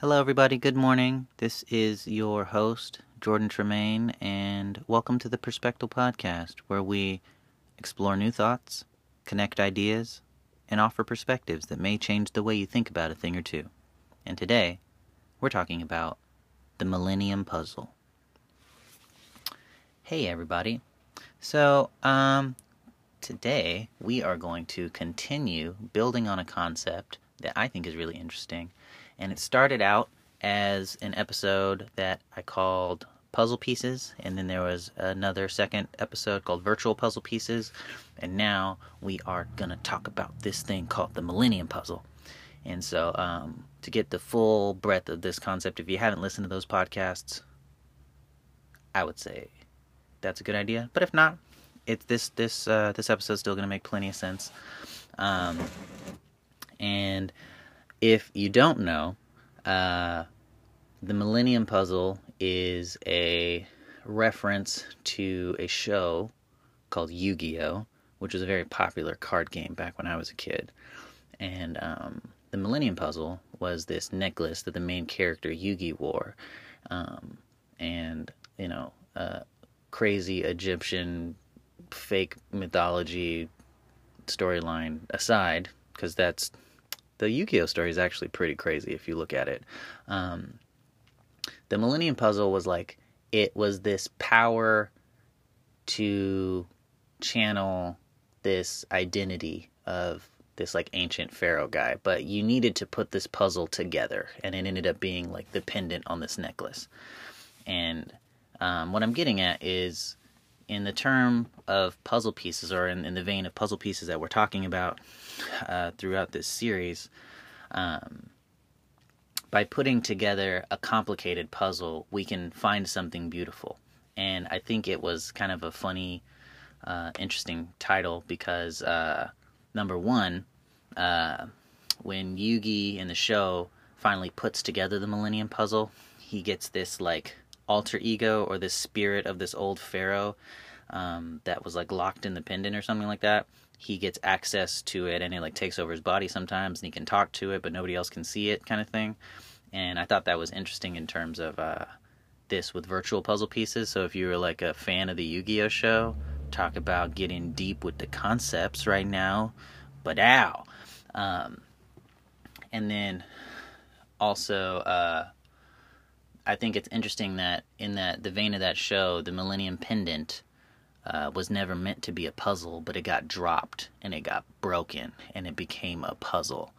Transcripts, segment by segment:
Hello, everybody. Good morning. This is your host, Jordan Tremaine, and welcome to the Perspective Podcast, where we explore new thoughts, connect ideas, and offer perspectives that may change the way you think about a thing or two. And today, we're talking about the Millennium Puzzle. Hey, everybody. So, um, today we are going to continue building on a concept that I think is really interesting and it started out as an episode that I called Puzzle Pieces, and then there was another second episode called Virtual Puzzle Pieces, and now we are to talk about this thing called the Millennium Puzzle. And so, um, to get the full breadth of this concept, if you haven't listened to those podcasts, I would say that's a good idea. But if not, it's this this uh, this episode's still to make plenty of sense. Um, and if you don't know, uh, the Millennium Puzzle is a reference to a show called Yu Gi Oh!, which was a very popular card game back when I was a kid. And um, the Millennium Puzzle was this necklace that the main character Yugi wore. Um, and, you know, uh, crazy Egyptian fake mythology storyline aside, because that's the Yu-Gi-Oh story is actually pretty crazy if you look at it. Um, the Millennium Puzzle was like it was this power to channel this identity of this like ancient pharaoh guy, but you needed to put this puzzle together, and it ended up being like the pendant on this necklace. And um, what I'm getting at is in the term of puzzle pieces, or in, in the vein of puzzle pieces that we're talking about uh, throughout this series, um, by putting together a complicated puzzle, we can find something beautiful. And I think it was kind of a funny, uh, interesting title because, uh, number one, uh, when Yugi in the show finally puts together the Millennium Puzzle, he gets this like alter ego or this spirit of this old pharaoh um, that was like locked in the pendant or something like that. He gets access to it and it like takes over his body sometimes and he can talk to it, but nobody else can see it, kind of thing. And I thought that was interesting in terms of uh, this with virtual puzzle pieces. So if you were like a fan of the Yu Gi Oh show, talk about getting deep with the concepts right now. But ow. Um, and then also, uh, I think it's interesting that in that the vein of that show, the Millennium Pendant uh, was never meant to be a puzzle, but it got dropped and it got broken and it became a puzzle.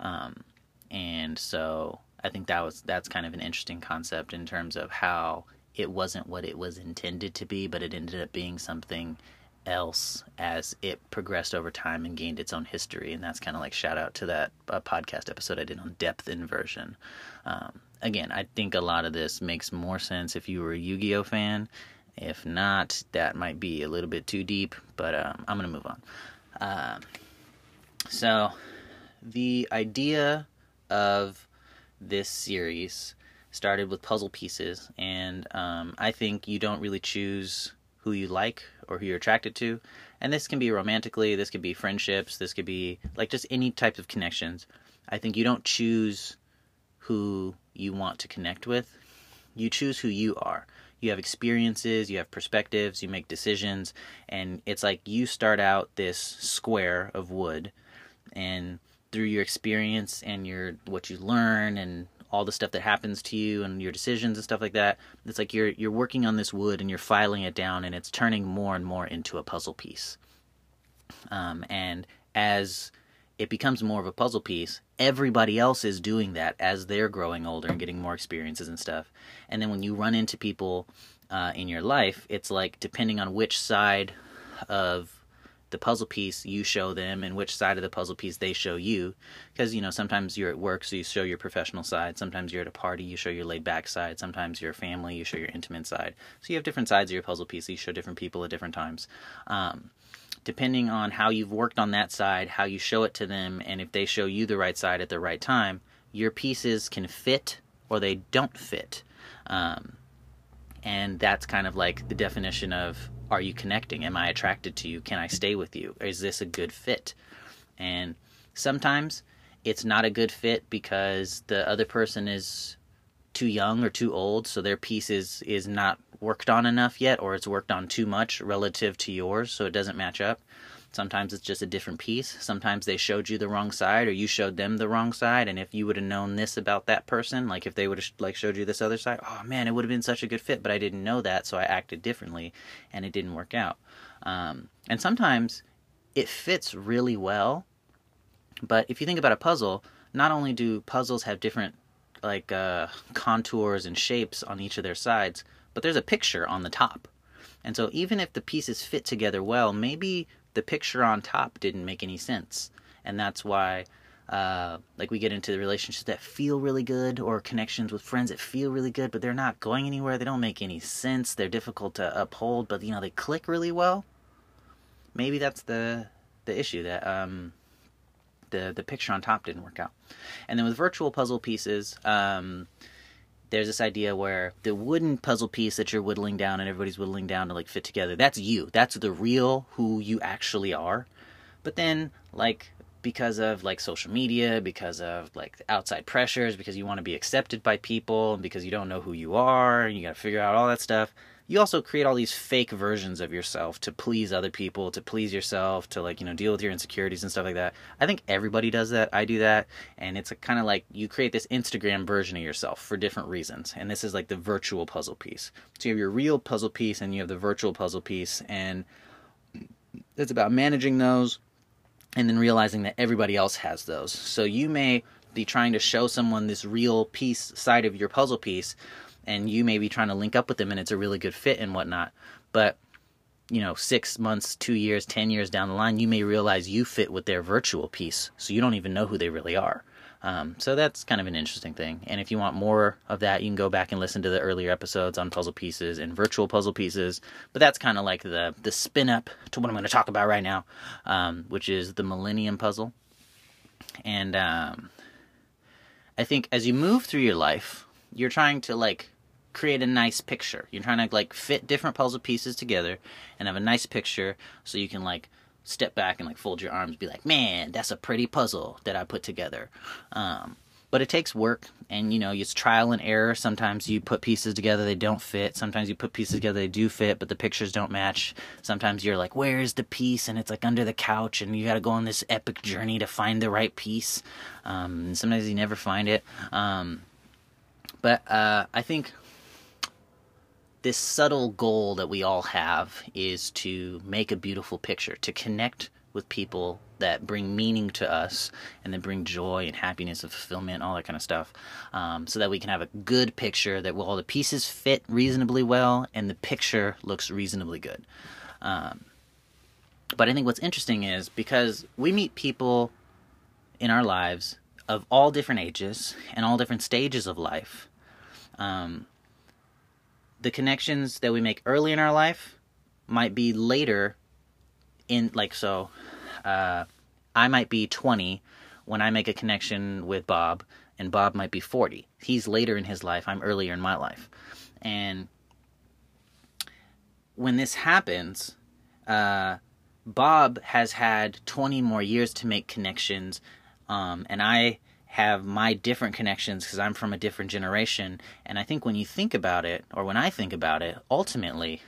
Um, and so I think that was that's kind of an interesting concept in terms of how it wasn't what it was intended to be, but it ended up being something else as it progressed over time and gained its own history. And that's kind of like shout out to that uh, podcast episode I did on depth inversion. Um, again, I think a lot of this makes more sense if you were a Yu Gi Oh fan. If not, that might be a little bit too deep, but um, I'm going to move on. Uh, so, the idea of this series started with puzzle pieces, and um, I think you don't really choose who you like or who you're attracted to. And this can be romantically, this could be friendships, this could be like just any type of connections. I think you don't choose who you want to connect with. You choose who you are. You have experiences, you have perspectives, you make decisions, and it's like you start out this square of wood and through your experience and your what you learn and all the stuff that happens to you and your decisions and stuff like that it's like you're you're working on this wood and you're filing it down and it's turning more and more into a puzzle piece um, and as it becomes more of a puzzle piece. Everybody else is doing that as they're growing older and getting more experiences and stuff. And then when you run into people uh, in your life, it's like depending on which side of the puzzle piece you show them and which side of the puzzle piece they show you. Because you know sometimes you're at work so you show your professional side. Sometimes you're at a party you show your laid back side. Sometimes you're a family you show your intimate side. So you have different sides of your puzzle piece you show different people at different times. Um, depending on how you've worked on that side, how you show it to them, and if they show you the right side at the right time, your pieces can fit or they don't fit. Um, and that's kind of like the definition of are you connecting? Am I attracted to you? Can I stay with you? Is this a good fit? And sometimes it's not a good fit because the other person is too young or too old, so their piece is is not worked on enough yet, or it's worked on too much relative to yours, so it doesn't match up. Sometimes it's just a different piece. Sometimes they showed you the wrong side, or you showed them the wrong side. And if you would have known this about that person, like if they would have like showed you this other side, oh man, it would have been such a good fit. But I didn't know that, so I acted differently, and it didn't work out. Um, and sometimes it fits really well, but if you think about a puzzle, not only do puzzles have different like uh, contours and shapes on each of their sides, but there's a picture on the top. And so even if the pieces fit together well, maybe the picture on top didn't make any sense. And that's why uh, like we get into the relationships that feel really good or connections with friends that feel really good, but they're not going anywhere. They don't make any sense. They're difficult to uphold, but you know, they click really well. Maybe that's the the issue that um, the the picture on top didn't work out. And then with virtual puzzle pieces, um, there's this idea where the wooden puzzle piece that you're whittling down and everybody's whittling down to like fit together, that's you. That's the real who you actually are. But then like because of like social media, because of like outside pressures, because you want to be accepted by people, and because you don't know who you are, and you got to figure out all that stuff you also create all these fake versions of yourself to please other people, to please yourself, to like, you know, deal with your insecurities and stuff like that. I think everybody does that. I do that. And it's kind of like you create this Instagram version of yourself for different reasons. And this is like the virtual puzzle piece. So you have your real puzzle piece and you have the virtual puzzle piece. And it's about managing those and then realizing that everybody else has those. So you may be trying to show someone this real piece side of your puzzle piece and you may be trying to link up with them and it's a really good fit and whatnot. But you know, six months, two years, ten years down the line, you may realize you fit with their virtual piece, so you don't even know who they really are. Um, so that's kind of an interesting thing. And if you want more of that, you can go back and listen to the earlier episodes on puzzle pieces and virtual puzzle pieces. But that's kind of like the the spin up to what I'm going to talk about right now, um, which is the Millennium Puzzle. And um, I think as you move through your life, you're trying to like create a nice picture. You're trying to like fit different puzzle pieces together and have a nice picture so you can like step back and like fold your arms be like, "Man, that's a pretty puzzle that I put together." Um, but it takes work and you know it's trial and error. Sometimes you put pieces together they don't fit. Sometimes you put pieces together they do fit but the pictures don't match. Sometimes you're like where's the piece? And it's like under the couch and you got to go on this epic journey to find the right piece. Um, and sometimes you never find it. Um, but uh, i think this subtle goal that we all have is to make a beautiful picture, to connect with people that bring meaning to us and then bring joy and happiness and fulfillment, all that kind of stuff, um, so that we can have a good picture that all the pieces fit reasonably well and the picture looks reasonably good. Um, but I think what's interesting is because we meet people in our lives of all different ages and all different stages of life. Um, the connections that we make early in our life might be later in like so uh, i might be 20 when i make a connection with bob and bob might be 40 he's later in his life. I'm earlier in my life. And when this happens uh, bob has had 20 more years to make connections um, and i have my different connections because I'm from a different generation. And I think when you think about it, or when I think about it, ultimately,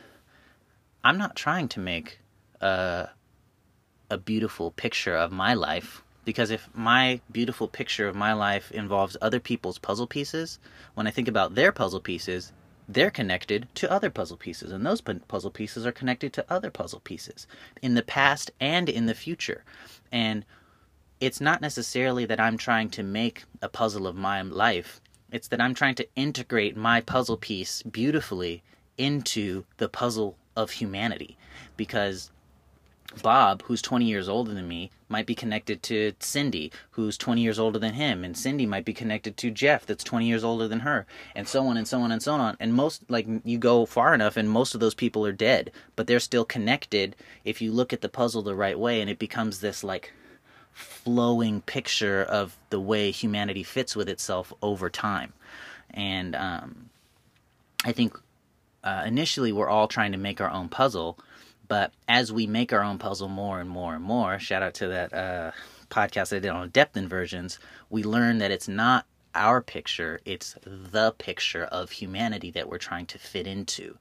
I'm not trying to make a, a beautiful picture of my life. Because if my beautiful picture of my life involves other people's puzzle pieces, when I think about their puzzle pieces, they're connected to other puzzle pieces, and those puzzle pieces are connected to other puzzle pieces in the past and in the future. And it's not necessarily that I'm trying to make a puzzle of my life. It's that I'm trying to integrate my puzzle piece beautifully into the puzzle of humanity. Because Bob, who's 20 years older than me, might be connected to Cindy, who's 20 years older than him, and Cindy might be connected to Jeff, that's 20 years older than her, and so on and so on and so on. And most, like, you go far enough, and most of those people are dead, but they're still connected if you look at the puzzle the right way, and it becomes this, like, flowing picture of the way humanity fits with itself over time. And um, I think uh, initially we're all trying to make our own puzzle, but as we make our own puzzle more and more and more, shout out to that uh, podcast I did on depth inversions, we learn that it's not our picture, it's the picture of humanity that we're trying to fit into.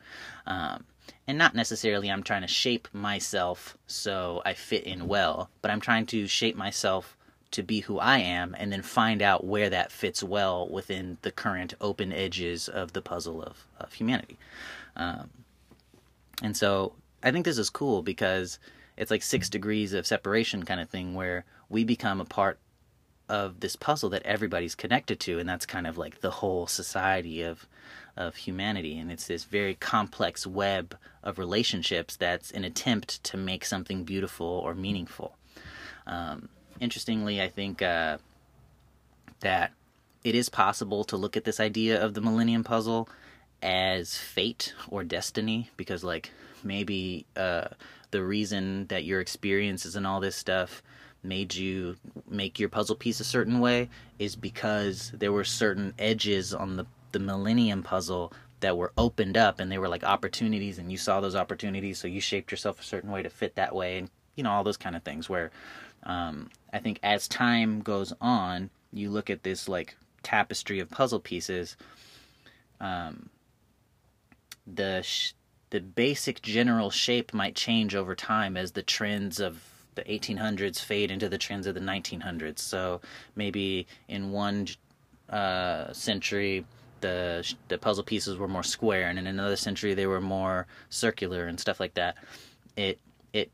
Um, and not necessarily I'm trying to shape myself so I fit in well, but I'm trying to shape myself to be who I am and then find out where that fits well within the current open edges of the puzzle of, of humanity. Um, and so I think this is cool because it's like six degrees of separation kind of thing where we become a part of this puzzle that everybody's connected to and that's kind of like the whole society of of humanity. And it's this very complex web of relationships that's an attempt to make something beautiful or meaningful. Um, interestingly i think uh, that it is possible to look at this idea of the millennium puzzle as fate or destiny because like maybe uh, the reason that your experiences and all this stuff made you make your puzzle piece a certain way is because there were certain edges on the the millennium puzzle that were opened up and they were like opportunities and you saw those opportunities so you shaped yourself a certain way to fit that way and you know all those kind of things where um, i think as time goes on you look at this like tapestry of puzzle pieces um, the sh- the basic general shape might change over time as the trends of the 1800s fade into the trends of the 1900s. So maybe in one uh, century, the the puzzle pieces were more square, and in another century they were more circular and stuff like that. It it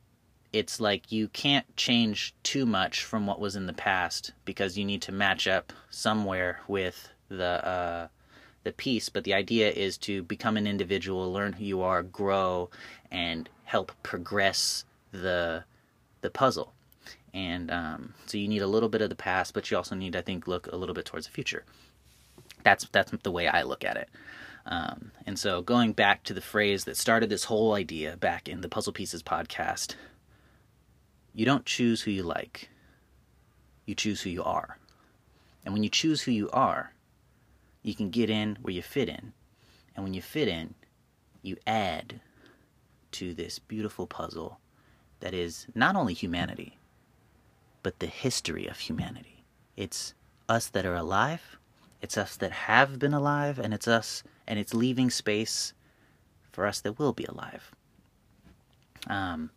it's like you can't change too much from what was in the past because you need to match up somewhere with the uh, the piece, but the idea is to become an individual, learn who you are, grow, and help progress the the puzzle. And um, so you need a little bit of the past, but you also need, I think, look a little bit towards the future. That's that's the way I look at it. Um, and so going back to the phrase that started this whole idea back in the Puzzle Pieces podcast, you don't choose who you like. You choose who you are. And when you choose who you are, you can get in where you fit in. And when you fit in, you add to this beautiful puzzle that is not only humanity, but the history of humanity. It's us that are alive, it's us that have been alive, and it's us, and it's leaving space for us that will be alive. Um,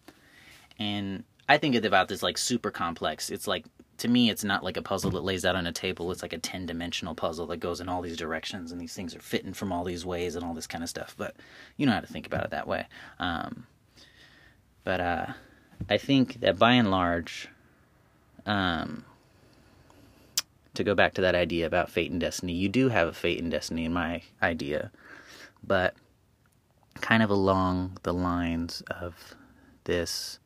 and I think about this like super complex. It's like to me, it's not like a puzzle that lays out on a table. It's like a 10 dimensional puzzle that goes in all these directions and these things are fitting from all these ways and all this kind of stuff. But you know how to think about it that way. Um, but uh, I think that by and large, um, to go back to that idea about fate and destiny, you do have a fate and destiny in my idea. But kind of along the lines of this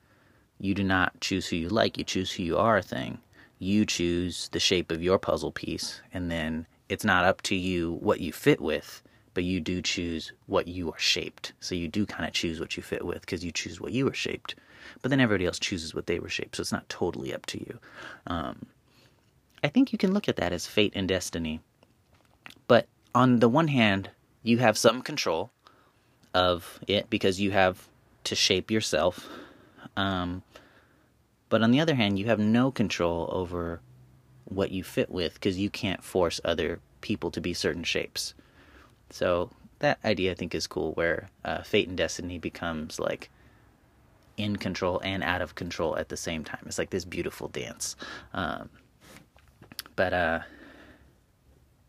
you do not choose who you like, you choose who you are thing you choose the shape of your puzzle piece, and then it's not up to you what you fit with, but you do choose what you are shaped. So you do kind of choose what you fit with because you choose what you are shaped. But then everybody else chooses what they were shaped, so it's not totally up to you. Um, I think you can look at that as fate and destiny. But on the one hand, you have some control of it because you have to shape yourself. Um, but on the other hand, you have no control over what you fit with because you can't force other people to be certain shapes. So that idea I think is cool where uh, fate and destiny becomes like in control and out of control at the same time. It's like this beautiful dance. Um, but uh,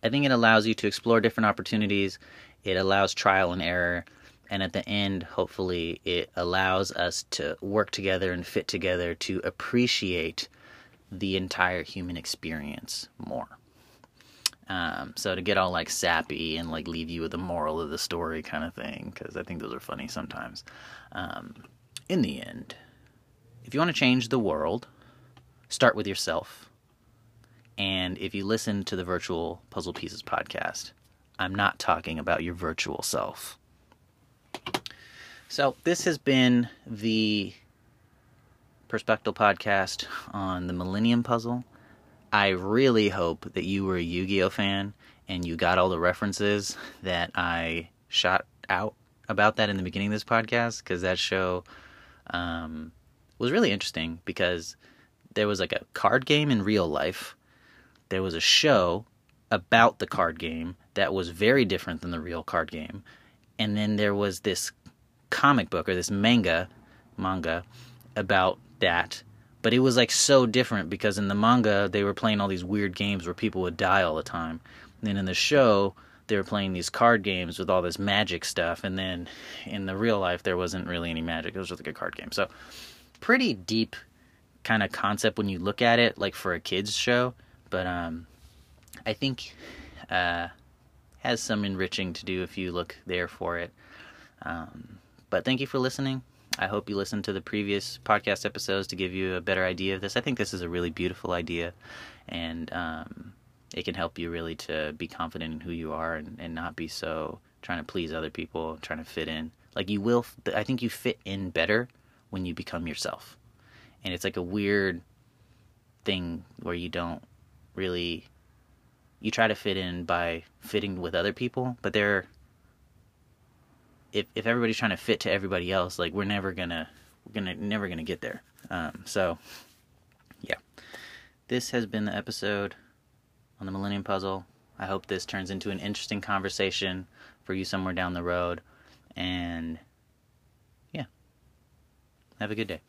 I think it allows you to explore different opportunities. It allows trial and error and at the end hopefully it allows us to work together and fit together to appreciate the entire human experience more um, so to get all like sappy and like leave you with the moral of the story kind of thing because i think those are funny sometimes um, in the end if you want to change the world start with yourself and if you listen to the virtual puzzle pieces podcast i'm not talking about your virtual self so, this has been the Perspective podcast on the Millennium Puzzle. I really hope that you were a Yu Gi Oh fan and you got all the references that I shot out about that in the beginning of this podcast because that show um, was really interesting because there was like a card game in real life. There was a show about the card game that was very different than the real card game. And then there was this comic book or this manga manga about that. But it was like so different because in the manga they were playing all these weird games where people would die all the time. And then in the show they were playing these card games with all this magic stuff and then in the real life there wasn't really any magic. It was just like a card game. So pretty deep kind of concept when you look at it like for a kids show, but um I think uh has some enriching to do if you look there for it. Um, but thank you for listening. I hope you listened to the previous podcast episodes to give you a better idea of this. I think this is a really beautiful idea, and um, it can help you really to be confident in who you are and, and not be so trying to please other people, trying to fit in. Like you will, I think you fit in better when you become yourself, and it's like a weird thing where you don't really you try to fit in by fitting with other people, but they're if if everybody's trying to fit to everybody else, like we're never gonna we're gonna never gonna get there. Um, so yeah, this has been the episode on the Millennium Puzzle. I hope this turns into an interesting conversation for you somewhere down the road, and yeah, have a good day.